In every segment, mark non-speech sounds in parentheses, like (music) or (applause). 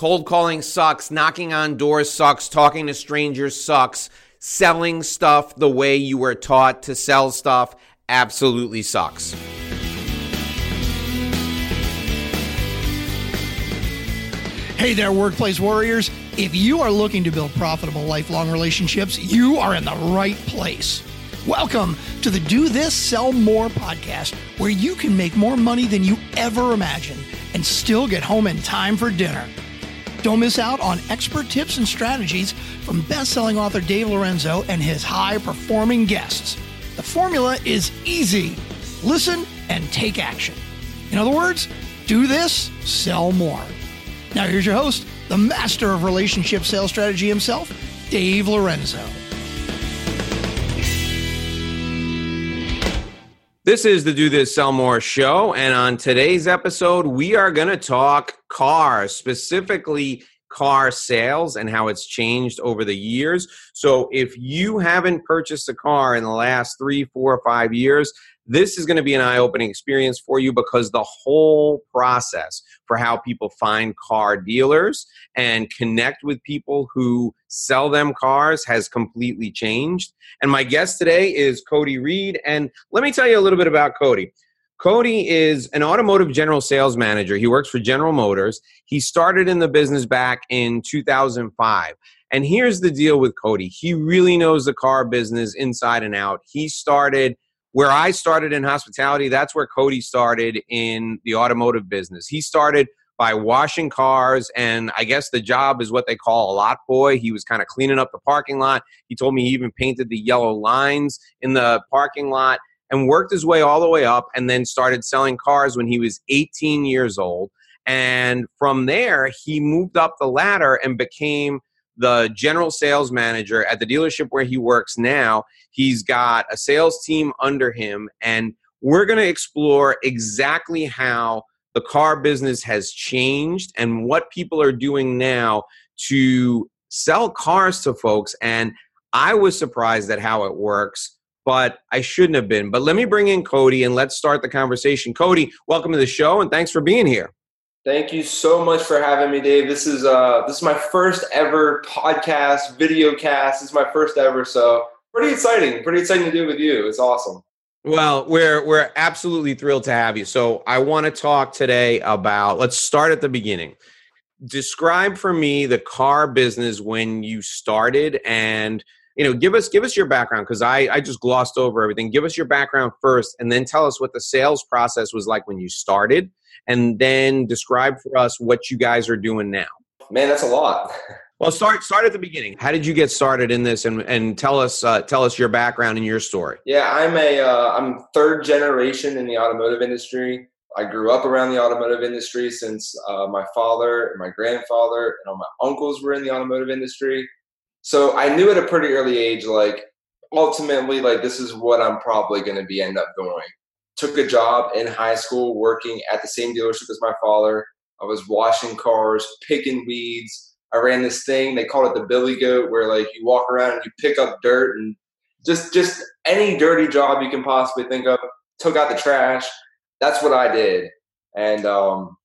Cold calling sucks. Knocking on doors sucks. Talking to strangers sucks. Selling stuff the way you were taught to sell stuff absolutely sucks. Hey there, workplace warriors. If you are looking to build profitable lifelong relationships, you are in the right place. Welcome to the Do This, Sell More podcast, where you can make more money than you ever imagined and still get home in time for dinner. Don't miss out on expert tips and strategies from best-selling author Dave Lorenzo and his high-performing guests. The formula is easy. Listen and take action. In other words, do this, sell more. Now here's your host, the master of relationship sales strategy himself, Dave Lorenzo. This is the Do This Sell More show. And on today's episode, we are going to talk cars, specifically car sales and how it's changed over the years. So if you haven't purchased a car in the last three, four, five years, this is going to be an eye opening experience for you because the whole process for how people find car dealers and connect with people who sell them cars has completely changed. And my guest today is Cody Reed. And let me tell you a little bit about Cody. Cody is an automotive general sales manager. He works for General Motors. He started in the business back in 2005. And here's the deal with Cody he really knows the car business inside and out. He started where I started in hospitality, that's where Cody started in the automotive business. He started by washing cars, and I guess the job is what they call a lot boy. He was kind of cleaning up the parking lot. He told me he even painted the yellow lines in the parking lot and worked his way all the way up and then started selling cars when he was 18 years old. And from there, he moved up the ladder and became the general sales manager at the dealership where he works now. He's got a sales team under him, and we're going to explore exactly how the car business has changed and what people are doing now to sell cars to folks. And I was surprised at how it works, but I shouldn't have been. But let me bring in Cody and let's start the conversation. Cody, welcome to the show and thanks for being here. Thank you so much for having me, Dave. This is uh this is my first ever podcast, video cast. Is my first ever, so pretty exciting. Pretty exciting to do with you. It's awesome. Well, we're we're absolutely thrilled to have you. So I want to talk today about let's start at the beginning. Describe for me the car business when you started and you know give us give us your background because I, I just glossed over everything give us your background first and then tell us what the sales process was like when you started and then describe for us what you guys are doing now. Man, that's a lot. Well, start start at the beginning. How did you get started in this, and and tell us uh, tell us your background and your story. Yeah, I'm a uh, I'm third generation in the automotive industry. I grew up around the automotive industry since uh, my father and my grandfather and all my uncles were in the automotive industry. So I knew at a pretty early age, like ultimately, like this is what I'm probably going to be end up doing took a job in high school working at the same dealership as my father. I was washing cars, picking weeds. I ran this thing, they called it the billy goat, where like you walk around and you pick up dirt and just just any dirty job you can possibly think of. Took out the trash. That's what I did. And um,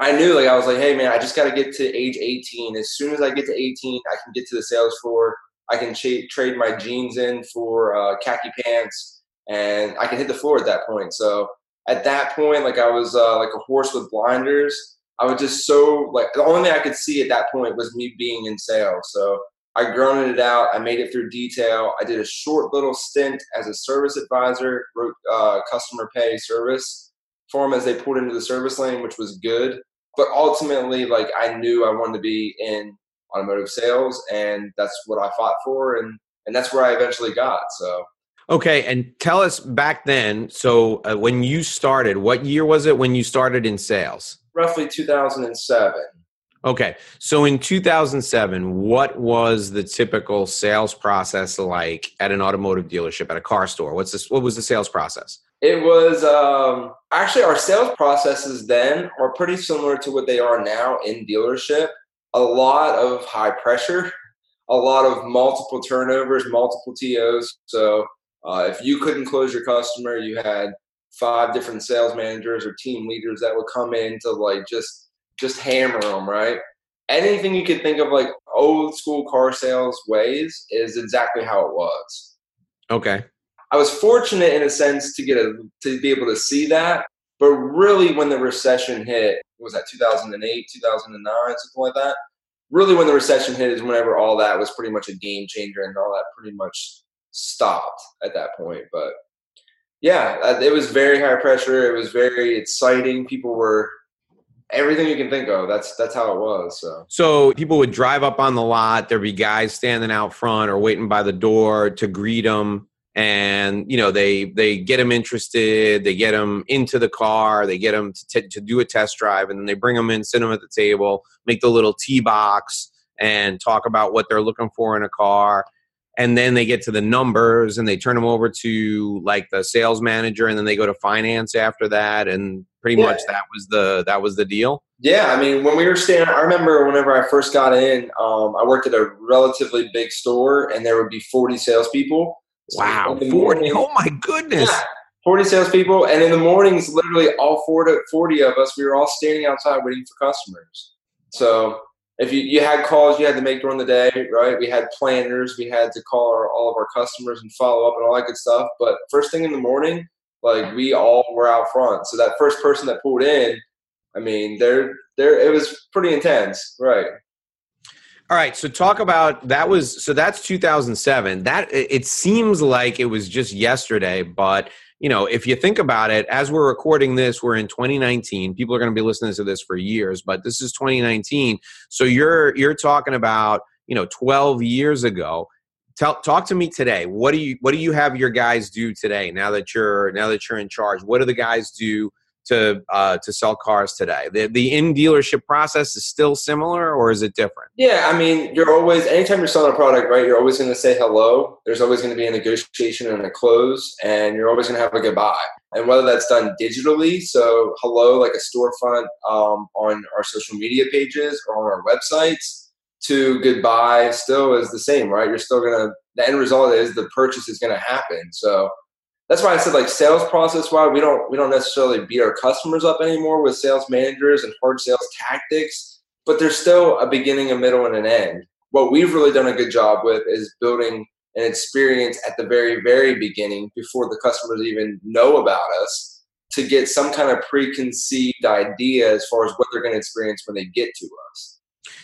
I knew like I was like, hey man, I just got to get to age 18. As soon as I get to 18, I can get to the sales floor. I can trade my jeans in for uh, khaki pants and I can hit the floor at that point. So at that point, like I was uh, like a horse with blinders. I was just so like the only thing I could see at that point was me being in sales. So I grounded it out. I made it through detail. I did a short little stint as a service advisor, wrote uh, customer pay service for them as they pulled into the service lane, which was good. But ultimately, like I knew I wanted to be in automotive sales, and that's what I fought for, and and that's where I eventually got. So Okay, and tell us back then. So, uh, when you started, what year was it when you started in sales? Roughly 2007. Okay, so in 2007, what was the typical sales process like at an automotive dealership at a car store? What's this? What was the sales process? It was um, actually our sales processes then are pretty similar to what they are now in dealership. A lot of high pressure, a lot of multiple turnovers, multiple TOs. So uh, if you couldn't close your customer, you had five different sales managers or team leaders that would come in to like just just hammer them, right? anything you could think of like old school car sales ways is exactly how it was. Okay. I was fortunate in a sense to get a to be able to see that, but really when the recession hit, was that 2008, 2009, something like that? Really when the recession hit is whenever all that was pretty much a game changer and all that pretty much stopped at that point, but yeah, uh, it was very high pressure. It was very exciting. People were everything you can think of. That's that's how it was. So. so people would drive up on the lot. There'd be guys standing out front or waiting by the door to greet them, and you know they they get them interested. They get them into the car. They get them to, t- to do a test drive, and then they bring them in, sit them at the table, make the little tee box, and talk about what they're looking for in a car and then they get to the numbers and they turn them over to like the sales manager and then they go to finance after that and pretty yeah. much that was the that was the deal. Yeah i mean when we were staying i remember whenever i first got in um, i worked at a relatively big store and there would be 40 salespeople. Wow 40 oh my goodness. Yeah, 40 salespeople and in the mornings literally all 40, 40 of us we were all standing outside waiting for customers. So if you, you had calls you had to make during the day, right? We had planners, we had to call our, all of our customers and follow up and all that good stuff. But first thing in the morning, like we all were out front. So that first person that pulled in, I mean, there, there, it was pretty intense, right? All right, so talk about that was so that's 2007. That it seems like it was just yesterday, but you know, if you think about it, as we're recording this, we're in 2019. People are going to be listening to this for years, but this is 2019. So you're you're talking about you know 12 years ago. Tell, talk to me today. What do you what do you have your guys do today? Now that you're now that you're in charge, what do the guys do to uh, to sell cars today? The the in dealership process is still similar, or is it different? Yeah, I mean, you're always anytime you're selling a product, right? You're always going to say hello. There's always going to be a negotiation and a close, and you're always going to have a goodbye. And whether that's done digitally, so hello, like a storefront um, on our social media pages or on our websites, to goodbye still is the same, right? You're still going to the end result is the purchase is going to happen. So that's why I said like sales process why we don't we don't necessarily beat our customers up anymore with sales managers and hard sales tactics, but there's still a beginning, a middle, and an end. What we've really done a good job with is building an experience at the very, very beginning before the customers even know about us to get some kind of preconceived idea as far as what they're going to experience when they get to us.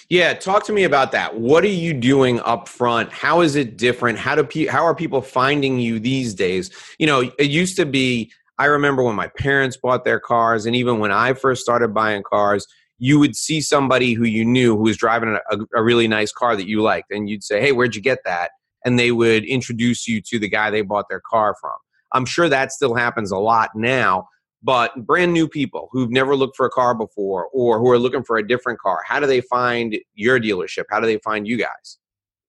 Yeah, talk to me about that. What are you doing up front? How is it different? How do pe- how are people finding you these days? You know, it used to be I remember when my parents bought their cars and even when I first started buying cars, you would see somebody who you knew who was driving a, a really nice car that you liked and you'd say, "Hey, where'd you get that?" and they would introduce you to the guy they bought their car from. I'm sure that still happens a lot now, but brand new people who've never looked for a car before or who are looking for a different car, how do they find your dealership? How do they find you guys?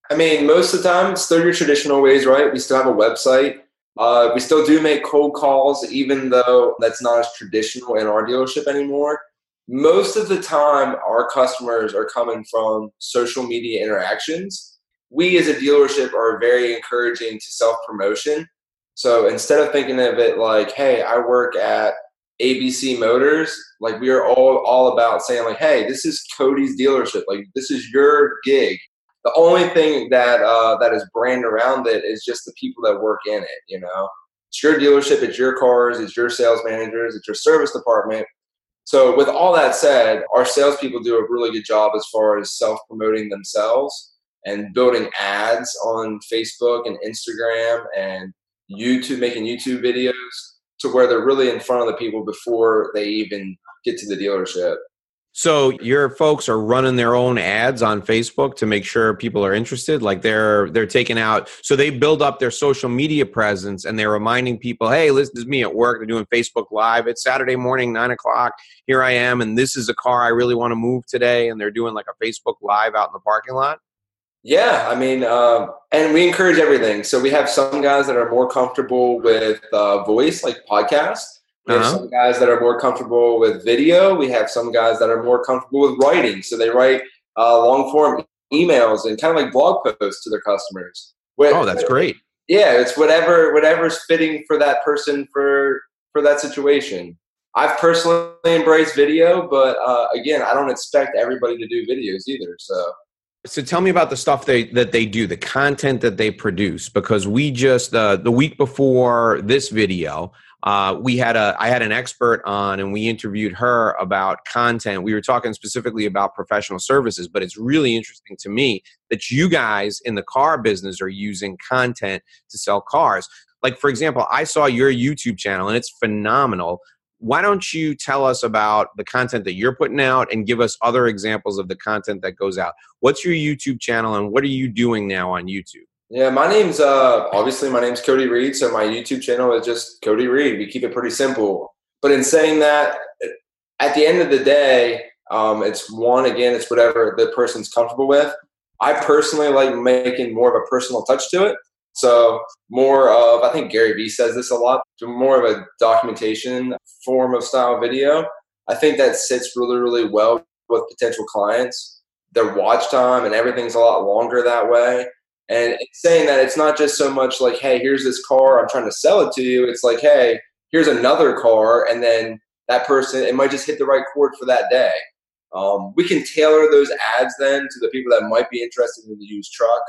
I mean, most of the time, it's still your traditional ways, right? We still have a website. Uh, we still do make cold calls, even though that's not as traditional in our dealership anymore. Most of the time, our customers are coming from social media interactions. We as a dealership are very encouraging to self promotion. So instead of thinking of it like, hey, I work at ABC Motors, like we are all all about saying like, hey, this is Cody's dealership. Like this is your gig. The only thing that uh, that is brand around it is just the people that work in it. You know, it's your dealership, it's your cars, it's your sales managers, it's your service department. So with all that said, our salespeople do a really good job as far as self promoting themselves and building ads on Facebook and Instagram and YouTube, making YouTube videos to where they're really in front of the people before they even get to the dealership. So your folks are running their own ads on Facebook to make sure people are interested. Like they're they're taking out, so they build up their social media presence and they're reminding people, "Hey, listen, this is me at work. They're doing Facebook Live. It's Saturday morning, nine o'clock. Here I am, and this is a car I really want to move today." And they're doing like a Facebook Live out in the parking lot. Yeah, I mean, uh, and we encourage everything. So we have some guys that are more comfortable with uh, voice, like podcast. We have uh-huh. some guys that are more comfortable with video. We have some guys that are more comfortable with writing. So they write uh, long form emails and kind of like blog posts to their customers. oh, that's great. Yeah, it's whatever whatever's fitting for that person for for that situation. I've personally embraced video, but uh, again, I don't expect everybody to do videos either. So so tell me about the stuff they that they do, the content that they produce, because we just uh, the week before this video, uh, we had a I had an expert on, and we interviewed her about content. We were talking specifically about professional services, but it's really interesting to me that you guys in the car business are using content to sell cars. Like for example, I saw your YouTube channel, and it's phenomenal why don't you tell us about the content that you're putting out and give us other examples of the content that goes out? What's your YouTube channel and what are you doing now on YouTube? Yeah, my name's uh obviously my name's Cody Reed, so my YouTube channel is just Cody Reed. We keep it pretty simple. But in saying that, at the end of the day, um, it's one again, it's whatever the person's comfortable with. I personally like making more of a personal touch to it. So more of, I think Gary Vee says this a lot, more of a documentation form of style video. I think that sits really, really well with potential clients. Their watch time and everything's a lot longer that way. And saying that it's not just so much like, hey, here's this car, I'm trying to sell it to you. It's like, hey, here's another car, and then that person, it might just hit the right chord for that day. Um, we can tailor those ads then to the people that might be interested in the used truck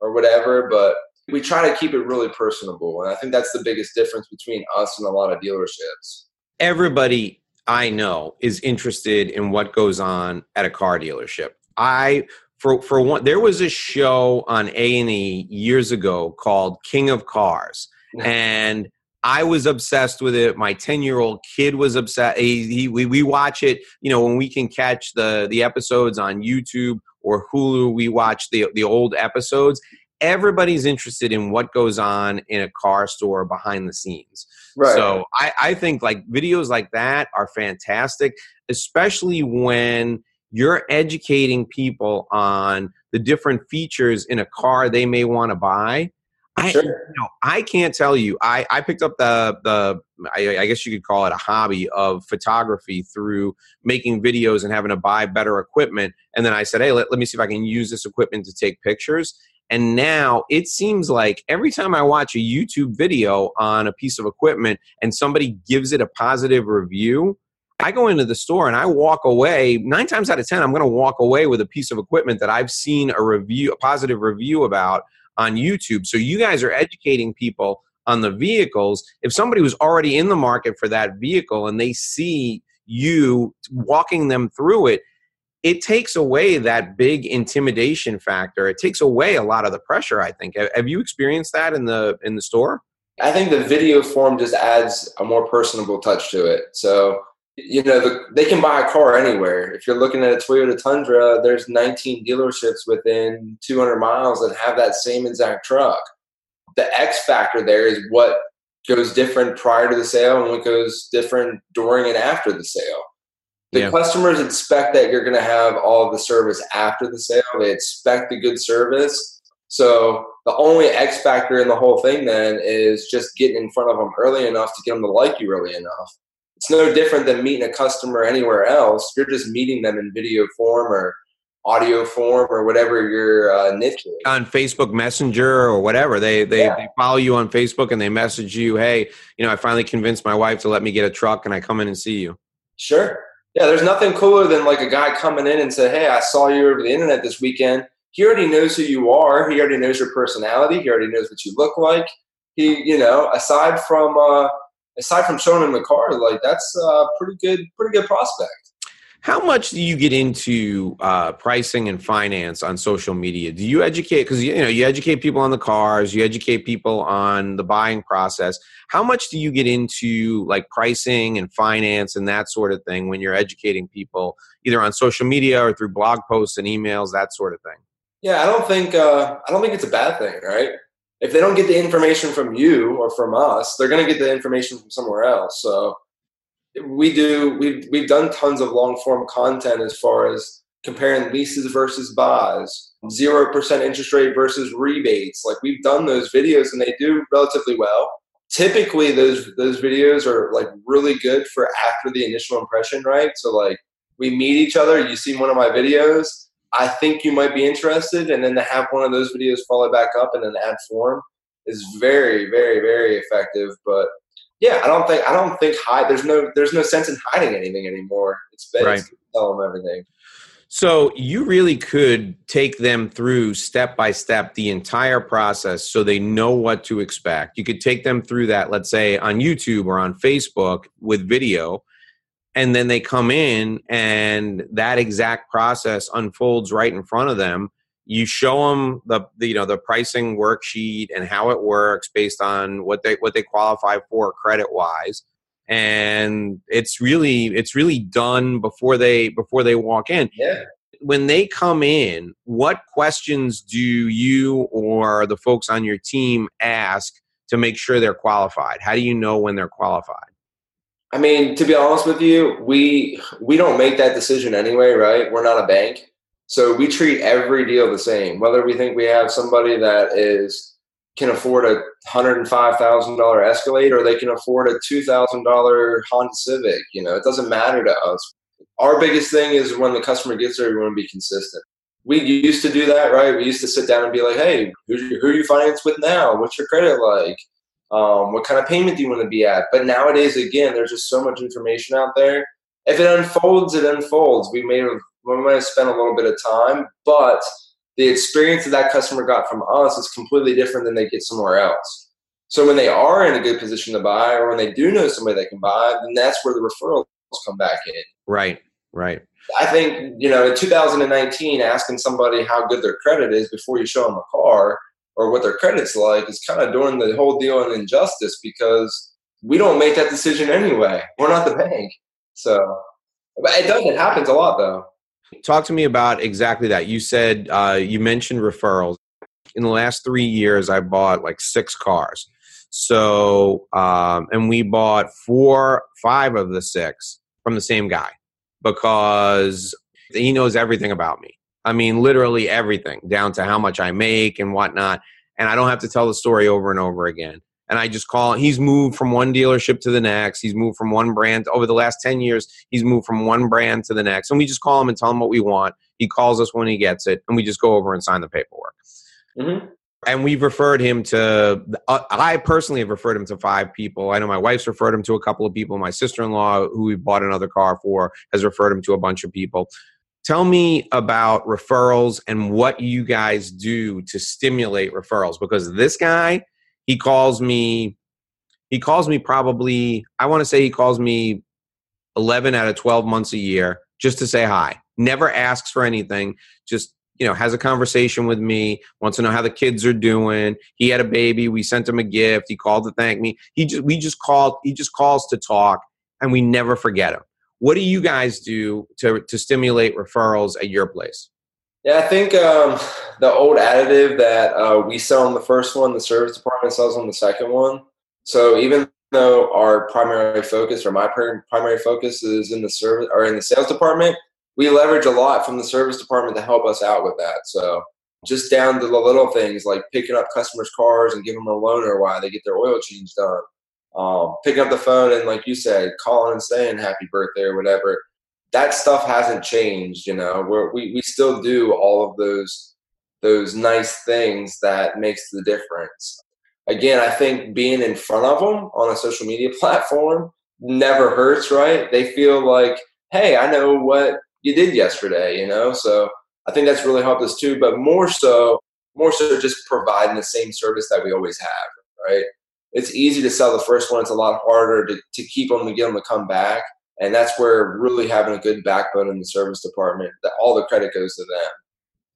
or whatever. But we try to keep it really personable. And I think that's the biggest difference between us and a lot of dealerships. Everybody I know is interested in what goes on at a car dealership. I for for one there was a show on A&E years ago called King of Cars and I was obsessed with it. My 10 year old kid was obsessed. He, he, we, we watch it, you know, when we can catch the, the episodes on YouTube or Hulu, we watch the, the old episodes everybody's interested in what goes on in a car store behind the scenes. Right. So I, I think like videos like that are fantastic, especially when you're educating people on the different features in a car they may want to buy. I, sure. you know, I can't tell you. I, I picked up the the I, I, guess you could call it a hobby of photography through making videos and having to buy better equipment. And then I said, hey, let, let me see if I can use this equipment to take pictures. And now it seems like every time I watch a YouTube video on a piece of equipment and somebody gives it a positive review, I go into the store and I walk away. Nine times out of 10, I'm going to walk away with a piece of equipment that I've seen a review, a positive review about on YouTube. So you guys are educating people on the vehicles. If somebody was already in the market for that vehicle and they see you walking them through it, it takes away that big intimidation factor. It takes away a lot of the pressure. I think. Have you experienced that in the in the store? I think the video form just adds a more personable touch to it. So you know the, they can buy a car anywhere. If you're looking at a Toyota Tundra, there's 19 dealerships within 200 miles that have that same exact truck. The X factor there is what goes different prior to the sale and what goes different during and after the sale the yeah. customers expect that you're going to have all the service after the sale. They expect the good service. So the only X factor in the whole thing then is just getting in front of them early enough to get them to like you early enough. It's no different than meeting a customer anywhere else. You're just meeting them in video form or audio form or whatever your uh, niche is. On Facebook Messenger or whatever. They, they, yeah. they follow you on Facebook and they message you, hey, you know, I finally convinced my wife to let me get a truck and I come in and see you. Sure. Yeah, there's nothing cooler than like a guy coming in and say, "Hey, I saw you over the internet this weekend." He already knows who you are. He already knows your personality. He already knows what you look like. He, you know, aside from uh, aside from showing him the car, like that's a pretty good, pretty good prospect. How much do you get into uh, pricing and finance on social media? Do you educate because you know you educate people on the cars, you educate people on the buying process. How much do you get into like pricing and finance and that sort of thing when you're educating people either on social media or through blog posts and emails, that sort of thing? Yeah, I don't think uh, I don't think it's a bad thing, right? If they don't get the information from you or from us, they're going to get the information from somewhere else. So we do we've we've done tons of long form content as far as comparing leases versus buys, zero percent interest rate versus rebates. Like we've done those videos and they do relatively well. Typically those those videos are like really good for after the initial impression, right? So like we meet each other, you see one of my videos, I think you might be interested, and then to have one of those videos follow back up in an ad form is very, very, very effective. But yeah, I don't think I don't think hide. There's no there's no sense in hiding anything anymore. It's better Right. to tell them everything. So you really could take them through step by step the entire process so they know what to expect. You could take them through that, let's say on YouTube or on Facebook with video, and then they come in and that exact process unfolds right in front of them. You show them the, the you know the pricing worksheet and how it works based on what they what they qualify for credit wise and it's really it's really done before they before they walk in Yeah. when they come in, what questions do you or the folks on your team ask to make sure they're qualified? How do you know when they're qualified? I mean, to be honest with you, we we don't make that decision anyway, right? We're not a bank. So we treat every deal the same. Whether we think we have somebody that is can afford a hundred and five thousand dollar Escalade or they can afford a two thousand dollar Honda Civic, you know, it doesn't matter to us. Our biggest thing is when the customer gets there, we want to be consistent. We used to do that, right? We used to sit down and be like, "Hey, who who are you finance with now? What's your credit like? Um, what kind of payment do you want to be at?" But nowadays, again, there's just so much information out there. If it unfolds, it unfolds. We may have we might have spent a little bit of time, but the experience that that customer got from us is completely different than they get somewhere else. So when they are in a good position to buy, or when they do know somebody that can buy, then that's where the referrals come back in. Right, right. I think you know in 2019, asking somebody how good their credit is before you show them a car or what their credit's like is kind of doing the whole deal an injustice because we don't make that decision anyway. We're not the bank, so but it does. It happens a lot though. Talk to me about exactly that. You said uh, you mentioned referrals. In the last three years, I bought like six cars. So, um, and we bought four, five of the six from the same guy because he knows everything about me. I mean, literally everything, down to how much I make and whatnot. And I don't have to tell the story over and over again. And I just call. He's moved from one dealership to the next. He's moved from one brand over the last ten years. He's moved from one brand to the next, and we just call him and tell him what we want. He calls us when he gets it, and we just go over and sign the paperwork. Mm-hmm. And we've referred him to. Uh, I personally have referred him to five people. I know my wife's referred him to a couple of people. My sister-in-law, who we bought another car for, has referred him to a bunch of people. Tell me about referrals and what you guys do to stimulate referrals because this guy he calls me he calls me probably i want to say he calls me 11 out of 12 months a year just to say hi. Never asks for anything just you know has a conversation with me wants to know how the kids are doing. He had a baby we sent him a gift he called to thank me. He just we just called he just calls to talk and we never forget him. What do you guys do to to stimulate referrals at your place Yeah, I think um, the old additive that uh, we sell on the first one, the service department sells on the second one. So even though our primary focus or my prim- primary focus is in the service or in the sales department, we leverage a lot from the service department to help us out with that. So just down to the little things like picking up customers' cars and giving them a loaner while they get their oil change done. Um, picking up the phone and, like you said, calling and saying happy birthday or whatever that stuff hasn't changed you know We're, we we still do all of those those nice things that makes the difference. Again i think being in front of them on a social media (laughs) platform never hurts right? They feel like hey i know what you did yesterday you know? So i think that's really helped us too but more so more so just providing the same service that we always have right? It's easy to sell the first one it's a lot harder to, to keep them to get them to come back and that's where really having a good backbone in the service department, that all the credit goes to them.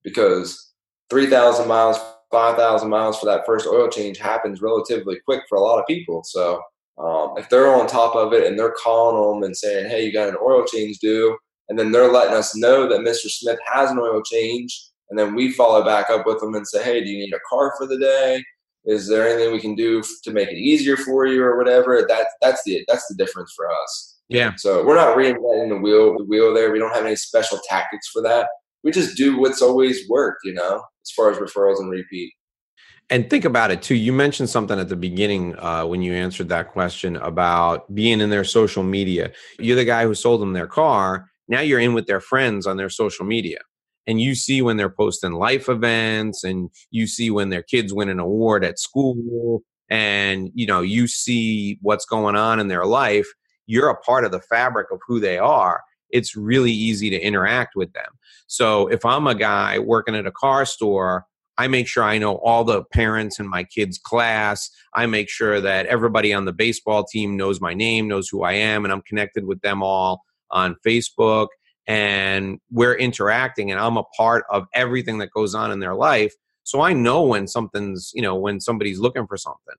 Because 3,000 miles, 5,000 miles for that first oil change happens relatively quick for a lot of people. So um, if they're on top of it and they're calling them and saying, hey, you got an oil change due, and then they're letting us know that Mr. Smith has an oil change, and then we follow back up with them and say, hey, do you need a car for the day? Is there anything we can do to make it easier for you or whatever? That, that's the that's the difference for us. Yeah So we're not reinventing the wheel. The wheel there. We don't have any special tactics for that. We just do what's always worked. You know, as far as referrals and repeat. And think about it too. You mentioned something at the beginning uh, when you answered that question about being in their social media. You're the guy who sold them their car. Now you're in with their friends on their social media. And you see when they're posting life events and you see when their kids win an award at school and you know you see what's going on in their life you're a part of the fabric of who they are it's really easy to interact with them so if i'm a guy working at a car store I make sure I know all the parents in my kids' class. I make sure that everybody on the baseball team knows my name, knows who I am, and I'm connected with them all on Facebook. And we're interacting, and I'm a part of everything that goes on in their life. So I know when something's, you know, when somebody's looking for something.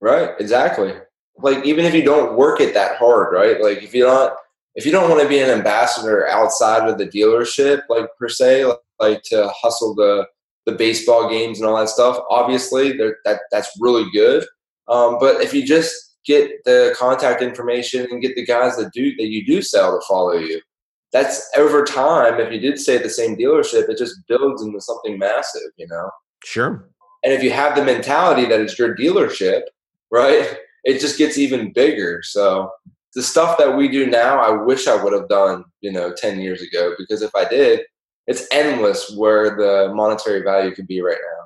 Right, exactly. Like even if you don't work it that hard, right? Like if you're not if you don't want to be an ambassador outside of the dealership, like per se, like, like to hustle the the baseball games and all that stuff, obviously that that's really good. Um, but if you just get the contact information and get the guys that do that you do sell to follow you, that's over time. If you did stay at the same dealership, it just builds into something massive, you know. Sure. And if you have the mentality that it's your dealership, right, it just gets even bigger. So the stuff that we do now, I wish I would have done, you know, ten years ago. Because if I did, it's endless where the monetary value could be right now.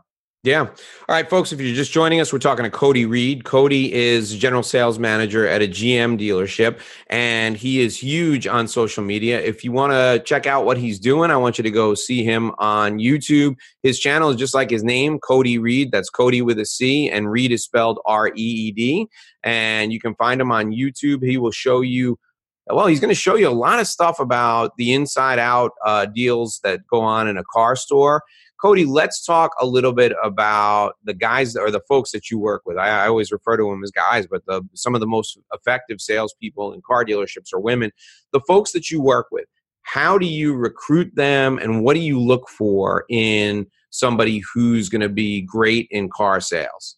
Yeah. All right, folks, if you're just joining us, we're talking to Cody Reed. Cody is general sales manager at a GM dealership, and he is huge on social media. If you want to check out what he's doing, I want you to go see him on YouTube. His channel is just like his name, Cody Reed. That's Cody with a C, and Reed is spelled R E E D. And you can find him on YouTube. He will show you well, he's going to show you a lot of stuff about the inside out uh, deals that go on in a car store. Cody, let's talk a little bit about the guys or the folks that you work with. I, I always refer to them as guys, but the, some of the most effective salespeople in car dealerships are women. The folks that you work with, how do you recruit them and what do you look for in somebody who's going to be great in car sales?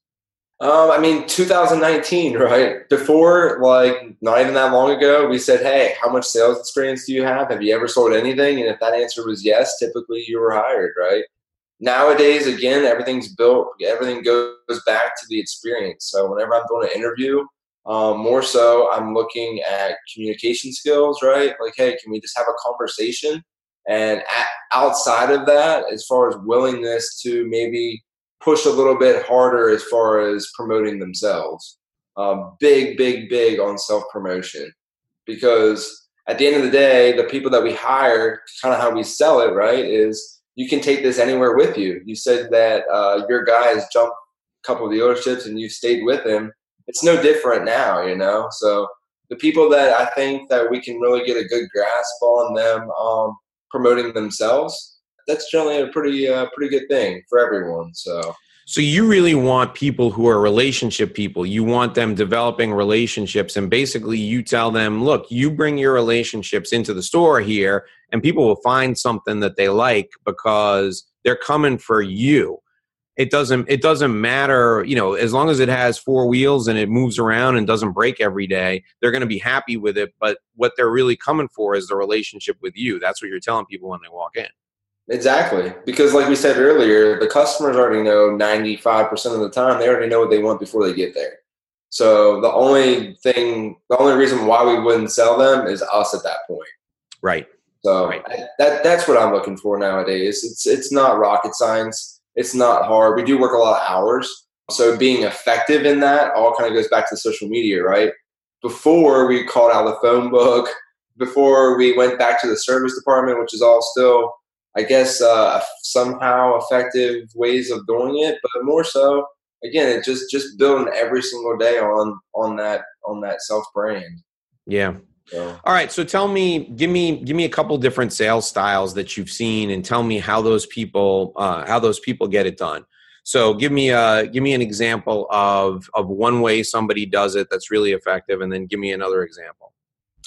Um, I mean, 2019, right? Before, like, not even that long ago, we said, hey, how much sales experience do you have? Have you ever sold anything? And if that answer was yes, typically you were hired, right? Nowadays, again, everything's built, everything goes back to the experience. So whenever I'm doing an interview, um, more so, I'm looking at communication skills, right? Like, hey, can we just have a conversation? And outside of that, as far as willingness to maybe push a little bit harder as far as promoting themselves. Um, big, big, big on self promotion because at the end of the day, the people that we hire, kind of how we sell it, right, is you can take this anywhere with you. You said that uh, your guy has jumped a couple of dealerships and you stayed with him. It's no different now, you know. So the people that I think that we can really get a good grasp on them um, promoting themselves that's generally a pretty uh, pretty good thing for everyone. So. So you really want people who are relationship people. You want them developing relationships and basically you tell them, "Look, you bring your relationships into the store here and people will find something that they like because they're coming for you." It doesn't it doesn't matter, you know, as long as it has four wheels and it moves around and doesn't break every day, they're going to be happy with it, but what they're really coming for is the relationship with you. That's what you're telling people when they walk in. Exactly. Because like we said earlier, the customers already know 95% of the time, they already know what they want before they get there. So the only thing, the only reason why we wouldn't sell them is us at that point. Right. So right. that that's what I'm looking for nowadays. It's it's not rocket science. It's not hard. We do work a lot of hours. So being effective in that all kind of goes back to social media, right? Before we called out the phone book, before we went back to the service department, which is all still I guess uh, somehow effective ways of doing it, but more so, again, it just just building every single day on on that on that self brand. Yeah. So. All right. So tell me, give me give me a couple different sales styles that you've seen, and tell me how those people uh, how those people get it done. So give me a give me an example of of one way somebody does it that's really effective, and then give me another example.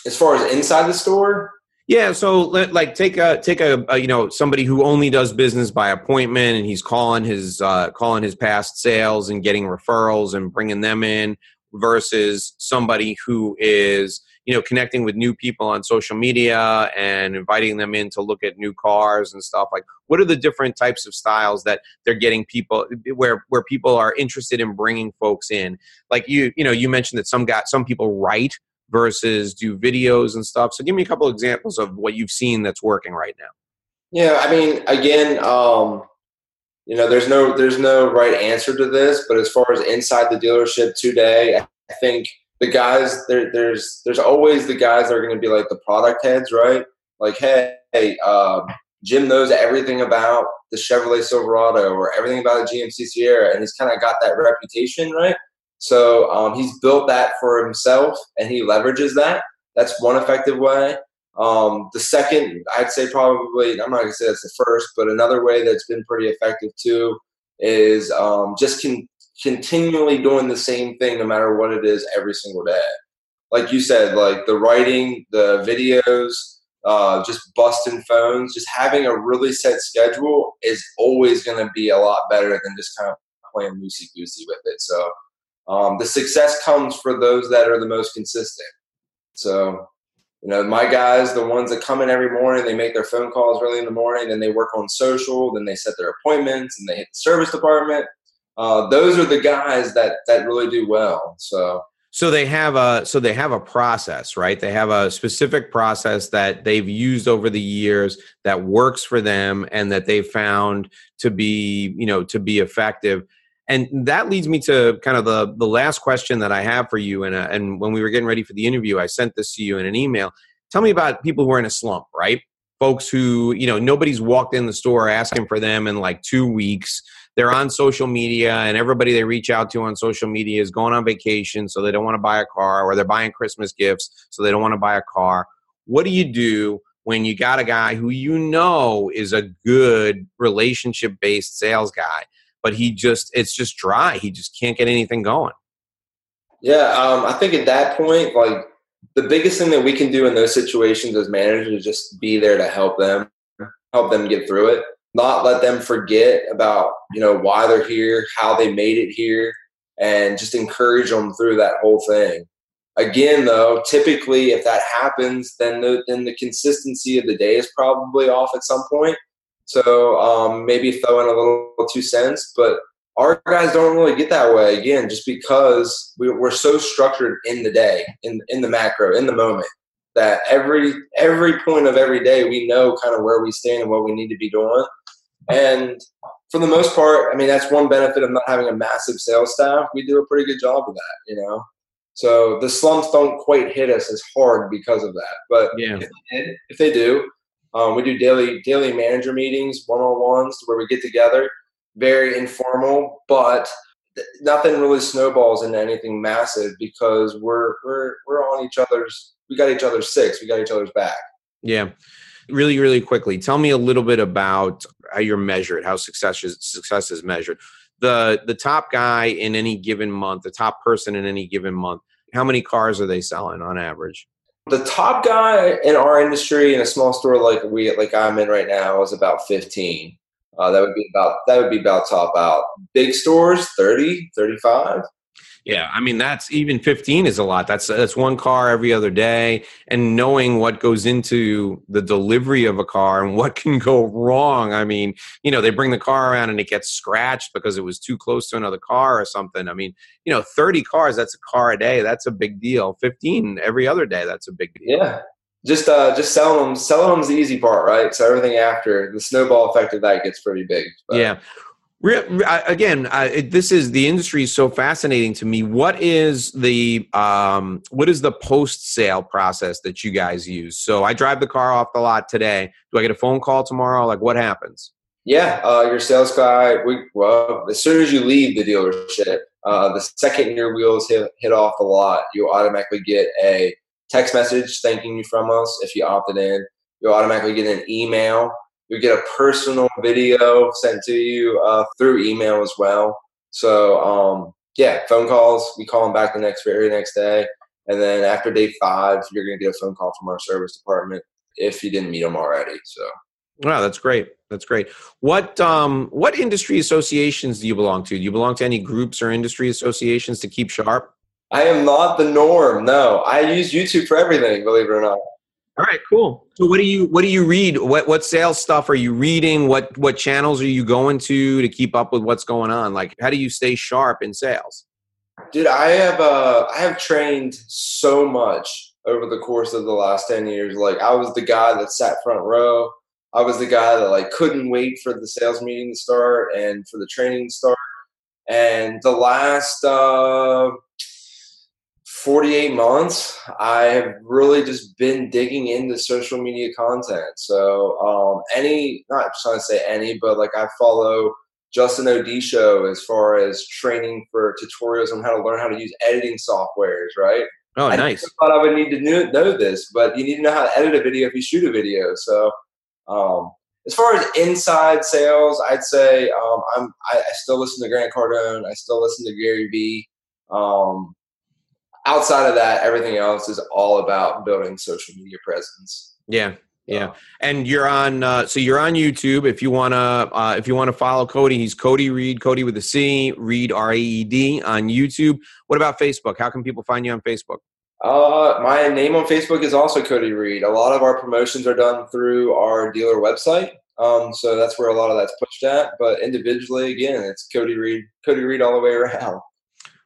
As far as inside the store, yeah, so like take a take a, a, you know somebody who only does business by appointment and he's calling his uh, calling his past sales and getting referrals and bringing them in versus somebody who is you know connecting with new people on social media and inviting them in to look at new cars and stuff. Like what are the different types of styles that they're getting people where where people are interested in bringing folks in? Like you you know you mentioned that some got some people write versus do videos and stuff. So give me a couple examples of what you've seen that's working right now. Yeah, I mean, again, um, you know, there's no there's no right answer to this, but as far as inside the dealership today, I think the guys there there's there's always the guys that are going to be like the product heads, right? Like, hey, hey um, Jim knows everything about the Chevrolet Silverado or everything about the GMC Sierra, and he's kind of got that reputation, right? So um, he's built that for himself, and he leverages that. That's one effective way. Um, the second, I'd say probably, I'm not gonna say that's the first, but another way that's been pretty effective too is um, just con- continually doing the same thing no matter what it is every single day. Like you said, like the writing, the videos, uh, just busting phones, just having a really set schedule is always going to be a lot better than just kind of playing loosey goosey with it. So um, the success comes for those that are the most consistent. So you know, my guys, the ones that come in every morning, they make their phone calls early in the morning, then they work on social, then they set their appointments, and they hit the service department. Uh, those are the guys that that really do well. So, so they have a so they have a process, right? They have a specific process that they've used over the years that works for them, and that they found to be you know to be effective. And that leads me to kind of the, the last question that I have for you. And, uh, and when we were getting ready for the interview, I sent this to you in an email. Tell me about people who are in a slump, right? Folks who, you know, nobody's walked in the store asking for them in like two weeks. They're on social media, and everybody they reach out to on social media is going on vacation, so they don't want to buy a car, or they're buying Christmas gifts, so they don't want to buy a car. What do you do when you got a guy who you know is a good relationship based sales guy? But he just it's just dry. He just can't get anything going. Yeah, um, I think at that point, like the biggest thing that we can do in those situations as managers is just be there to help them, help them get through it. Not let them forget about you know why they're here, how they made it here, and just encourage them through that whole thing. Again, though, typically if that happens, then the then the consistency of the day is probably off at some point. So um, maybe throw in a little two cents, but our guys don't really get that way again, just because we, are so structured in the day, in in the macro, in the moment, that every every point of every day we know kind of where we stand and what we need to be doing. And for the most part, I mean that's one benefit of not having a massive sales staff. We do a pretty good job of that, you know. So the slumps don't quite hit us as hard because of that. But yeah. if, they did, if they do, um, we do daily daily manager meetings, one on ones, where we get together, very informal, but nothing really snowballs into anything massive because we're we're we're on each other's. We got each other's six. We got each other's back. Yeah. Really, really quickly, tell me a little bit about how you're measured, how success is, success is measured. The the top guy in any given month, the top person in any given month, how many cars are they selling on average? The top guy in our industry in a small store like we like I'm in right now is about 15. Uh, that would be about that would be about top out. Big stores 30, 35. Yeah, I mean that's even 15 is a lot. That's that's one car every other day and knowing what goes into the delivery of a car and what (laughs) can go wrong. I mean, you know, they bring the car around and it gets scratched because it was too close to another car or something. I mean, you know, 30 cars, that's a car a day. That's a big deal. 15 every other day, that's a big deal. Yeah. Just uh just selling them selling them's the easy part, right? So everything after the snowball effect of that gets pretty big. But. Yeah again this is the industry is so fascinating to me. What is the um, what is the post sale process that you guys use? So i drive the car off the lot today. Do i get a phone call tomorrow? Like what happens? Yeah uh, your sales guy we well as soon as you leave the dealership uh, the second your wheels hit, hit off the lot you automatically get a text message thanking you from us if you opted in. You'll automatically get an email you get a personal video sent to you uh, through email as well. So um, yeah, phone calls. We call them back the next very next day, and then after day five, you're gonna get a phone call from our service department if you didn't meet them already. So. Wow, that's great. That's great. What um, what industry associations do you belong to? Do you belong to any groups or industry associations to keep sharp? I am not the norm. No, I use YouTube for everything. Believe it or not. All right, cool. So what do you what do you read? What what sales stuff are you reading? What what channels are you going to to keep up with what's going on? Like how do you stay sharp in sales? Dude, I have uh I have trained so much over the course of the last 10 years. Like I was the guy that sat front row I was the guy that like couldn't wait for the sales meeting to start and for the training to start. And the last uh, 48 months, I have really just been digging into social media content. So um, any, not trying to say any, but like I follow Justin Odisho as far as training for tutorials on how to learn how to use editing softwares, right? Oh, I nice. thought I would need to know, know this, but you need to know how to edit a video if you shoot a video. So, um, as far as inside sales, I'd say um, I'm I, I, still listen to Grant Cardone. I still listen to Gary Vee. Um, outside of that, everything else is all about building social media presence. Yeah, yeah, and you're on. Uh, so you're on YouTube. If you wanna, uh, if you wanna follow Cody, he's Cody Reed, Cody with a C, Reed R A E D on YouTube. What about Facebook? How can people find you on Facebook? Uh, my name on Facebook is also Cody Reed. A lot of our promotions are done through our dealer website. Um, so that's where a lot of that's pushed at. But individually, again, it's Cody Reed, Cody Reed all the way around.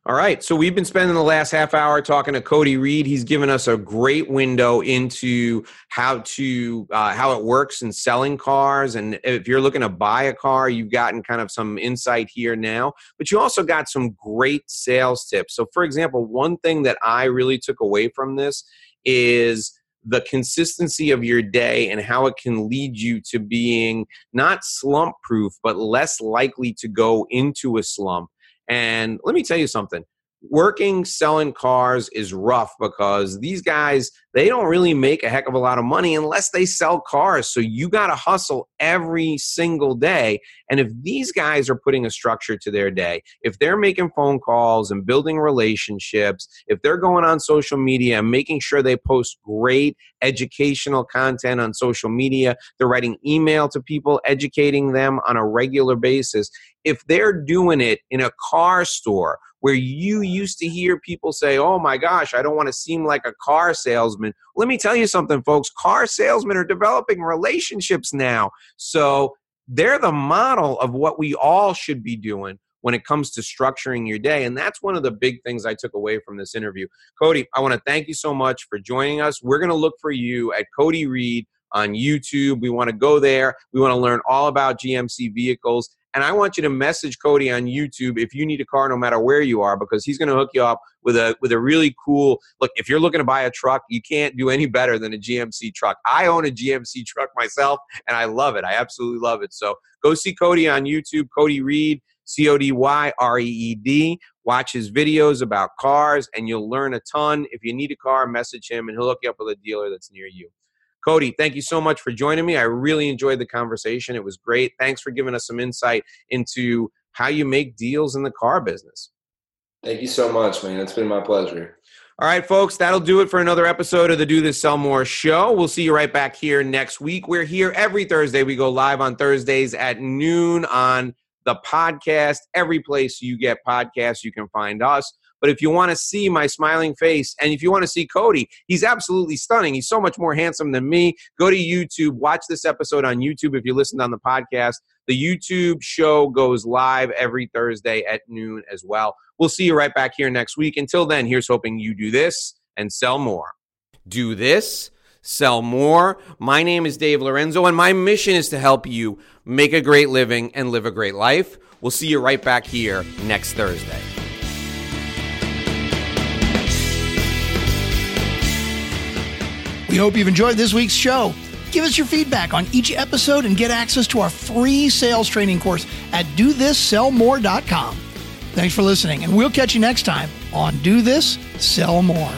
All right. So we've been spending the last half hour talking to Cody Reed. He's given us a great window into how to uh, how it works in selling cars. And if you're looking to buy a car, you've gotten kind of some insight here now. But you also got some great sales tips. So, for example, one thing that I really took away from this is the consistency of your day and how it can lead you to being not slump proof, but less likely to go into a slump and let me tell you something working selling cars is rough because these guys they don't really make a heck of a lot of money unless they sell cars. So you got to hustle every single day. And if these guys are putting a structure to their day if they're making phone calls and building relationships if they're going on social media and making sure they post great educational content on social media they're writing email to people educating them on a regular basis if they're doing it in a car store where you used to hear people say, Oh my gosh, I don't want to seem like a car salesman. Let me tell you something, folks. Car salesmen are developing relationships now. So they're the model of what we all should be doing when it comes to structuring your day. And that's one of the big things I took away from this interview. Cody, I want to thank you so much for joining us. We're going to look for you at Cody Reed on YouTube. We want to go there. We want to learn all about GMC vehicles. And I want you to message Cody on YouTube if you need a car, no matter where you are, because he's going to hook you up with a with a really cool look. If you're looking to buy a truck, you can't do any better than a GMC truck. I own a GMC truck myself, and I love it. I absolutely love it. So go see Cody on YouTube, Cody Reed, C O D Y R E E D. Watch his videos about cars, and you'll learn a ton. If you need a car, message him, and he'll hook you up with a dealer that's near you. Cody, thank you so much for joining me. I really enjoyed the conversation. It was great. Thanks for giving us some insight into how you make deals in the car business. Thank you so much, man. It's been my pleasure. All right, folks, that'll do it for another episode of the Do This Sell More show. We'll see you right back here next week. We're here every Thursday. We go live on Thursdays at noon on the podcast. Every place you get podcasts, you can find us. But if you want to see my smiling face and if you want to see Cody, he's absolutely stunning. He's so much more handsome than me. Go to YouTube, watch this episode on YouTube if you listened on the podcast. The YouTube show goes live every Thursday at noon as well. We'll see you right back here next week. Until then, here's hoping you do this and sell more. Do this, sell more. My name is Dave Lorenzo, and my mission is to help you make a great living and live a great life. We'll see you right back here next Thursday. We hope you've enjoyed this week's show. Give us your feedback on each episode and get access to our free sales training course at dothissellmore.com. Thanks for listening, and we'll catch you next time on Do This, Sell More.